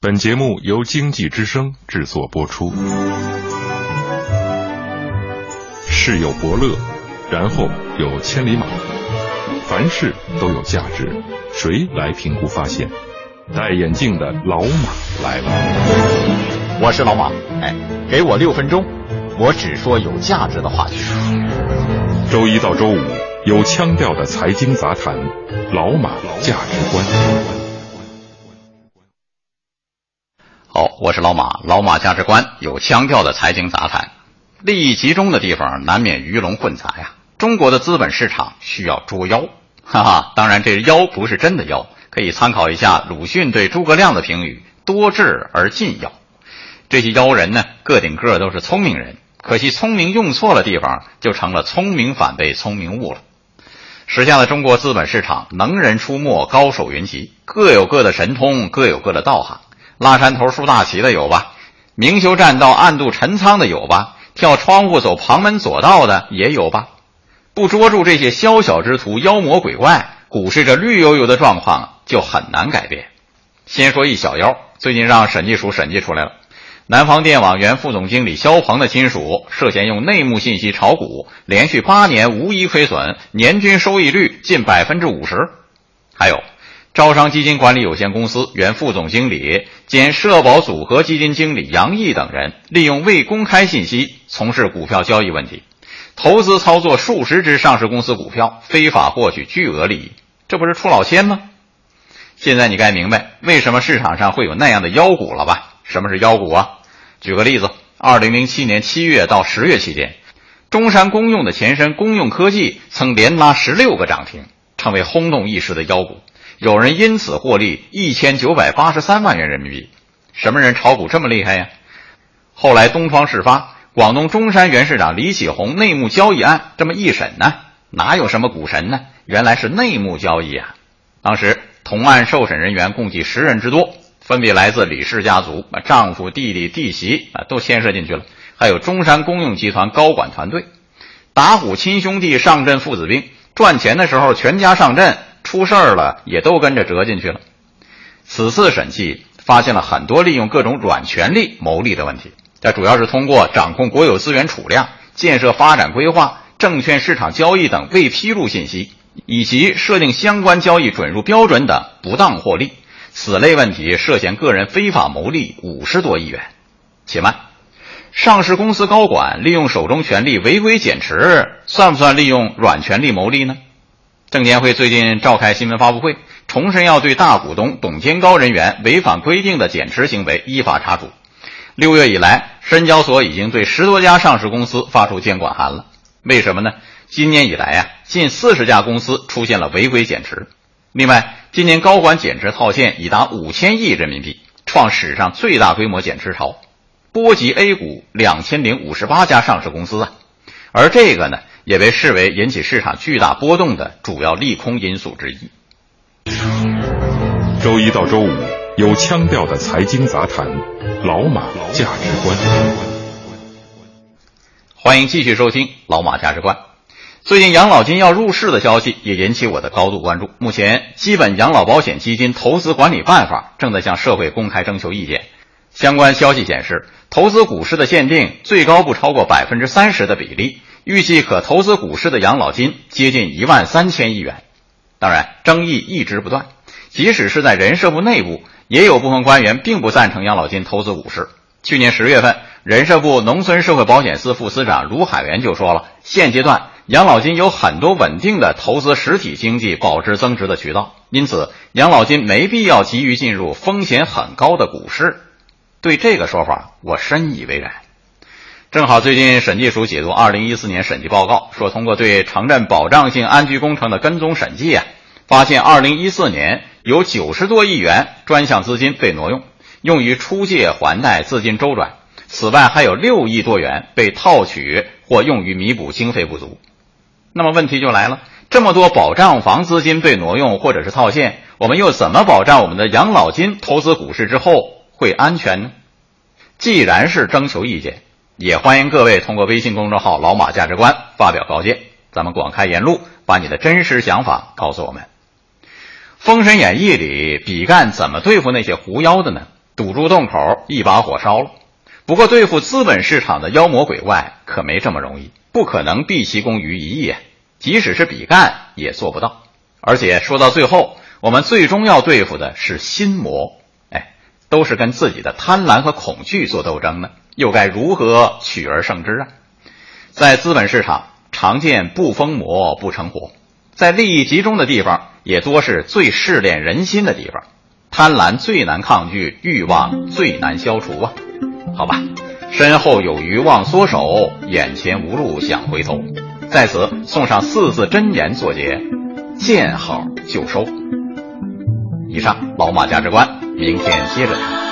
本节目由经济之声制作播出。世有伯乐，然后有千里马，凡事都有价值，谁来评估发现？戴眼镜的老马来了。我是老马，哎，给我六分钟，我只说有价值的话题。周一到周五有腔调的财经杂谈，老马价值观。好，我是老马，老马价值观有腔调的财经杂谈。利益集中的地方难免鱼龙混杂呀。中国的资本市场需要捉妖，哈哈。当然，这妖不是真的妖，可以参考一下鲁迅对诸葛亮的评语：多智而近妖。这些妖人呢，个顶个都是聪明人，可惜聪明用错了地方，就成了聪明反被聪明误了。时下的中国资本市场，能人出没，高手云集，各有各的神通，各有各的道行。拉山头竖大旗的有吧？明修栈道暗度陈仓的有吧？跳窗户走旁门左道的也有吧？不捉住这些宵小之徒、妖魔鬼怪，股市这绿油油的状况就很难改变。先说一小妖，最近让审计署审计出来了，南方电网原副总经理肖鹏的亲属涉嫌用内幕信息炒股，连续八年无一亏损，年均收益率近百分之五十。还有。招商基金管理有限公司原副总经理兼社保组合基金经理杨毅等人，利用未公开信息从事股票交易问题，投资操作数十只上市公司股票，非法获取巨额利益，这不是出老千吗？现在你该明白为什么市场上会有那样的妖股了吧？什么是妖股啊？举个例子，二零零七年七月到十月期间，中山公用的前身公用科技曾连拉十六个涨停，成为轰动一时的妖股。有人因此获利一千九百八十三万元人民币，什么人炒股这么厉害呀？后来东窗事发，广东中山原市长李启宏内幕交易案这么一审呢，哪有什么股神呢？原来是内幕交易啊！当时同案受审人员共计十人之多，分别来自李氏家族，丈夫、弟弟、弟媳啊都牵涉进去了，还有中山公用集团高管团队，打虎亲兄弟上阵父子兵，赚钱的时候全家上阵。出事儿了，也都跟着折进去了。此次审计发现了很多利用各种软权力牟利的问题，这主要是通过掌控国有资源储量、建设发展规划、证券市场交易等未披露信息，以及设定相关交易准入标准等不当获利。此类问题涉嫌个人非法牟利五十多亿元。且慢，上市公司高管利用手中权力违规减持，算不算利用软权力牟利呢？证监会最近召开新闻发布会，重申要对大股东、董监高人员违反规定的减持行为依法查处。六月以来，深交所已经对十多家上市公司发出监管函了。为什么呢？今年以来啊，近四十家公司出现了违规减持。另外，今年高管减持套现已达五千亿人民币，创史上最大规模减持潮，波及 A 股两千零五十八家上市公司啊。而这个呢？也被视为引起市场巨大波动的主要利空因素之一。周一到周五有腔调的财经杂谈，老马价值观。欢迎继续收听老马价值观。最近养老金要入市的消息也引起我的高度关注。目前，基本养老保险基金投资管理办法正在向社会公开征求意见。相关消息显示，投资股市的限定最高不超过百分之三十的比例。预计可投资股市的养老金接近一万三千亿元，当然争议一直不断。即使是在人社部内部，也有部分官员并不赞成养老金投资股市。去年十月份，人社部农村社会保险司副司长卢海源就说了，现阶段养老金有很多稳定的投资实体经济保值增值的渠道，因此养老金没必要急于进入风险很高的股市。对这个说法，我深以为然。正好最近审计署解读二零一四年审计报告，说通过对城镇保障性安居工程的跟踪审计啊，发现二零一四年有九十多亿元专项资金被挪用，用于出借还贷资金周转。此外还有六亿多元被套取或用于弥补经费不足。那么问题就来了，这么多保障房资金被挪用或者是套现，我们又怎么保障我们的养老金投资股市之后会安全呢？既然是征求意见。也欢迎各位通过微信公众号“老马价值观”发表高见，咱们广开言路，把你的真实想法告诉我们。《封神演义》里，比干怎么对付那些狐妖的呢？堵住洞口，一把火烧了。不过对付资本市场的妖魔鬼怪可没这么容易，不可能毕其功于一役，即使是比干也做不到。而且说到最后，我们最终要对付的是心魔，哎，都是跟自己的贪婪和恐惧做斗争呢，又该如何取而胜之啊？在资本市场，常见不疯魔不成活，在利益集中的地方，也多是最试炼人心的地方。贪婪最难抗拒，欲望最难消除啊！好吧，身后有余忘缩手，眼前无路想回头。在此送上四字真言作结：见好就收。以上老马价值观，明天接着谈。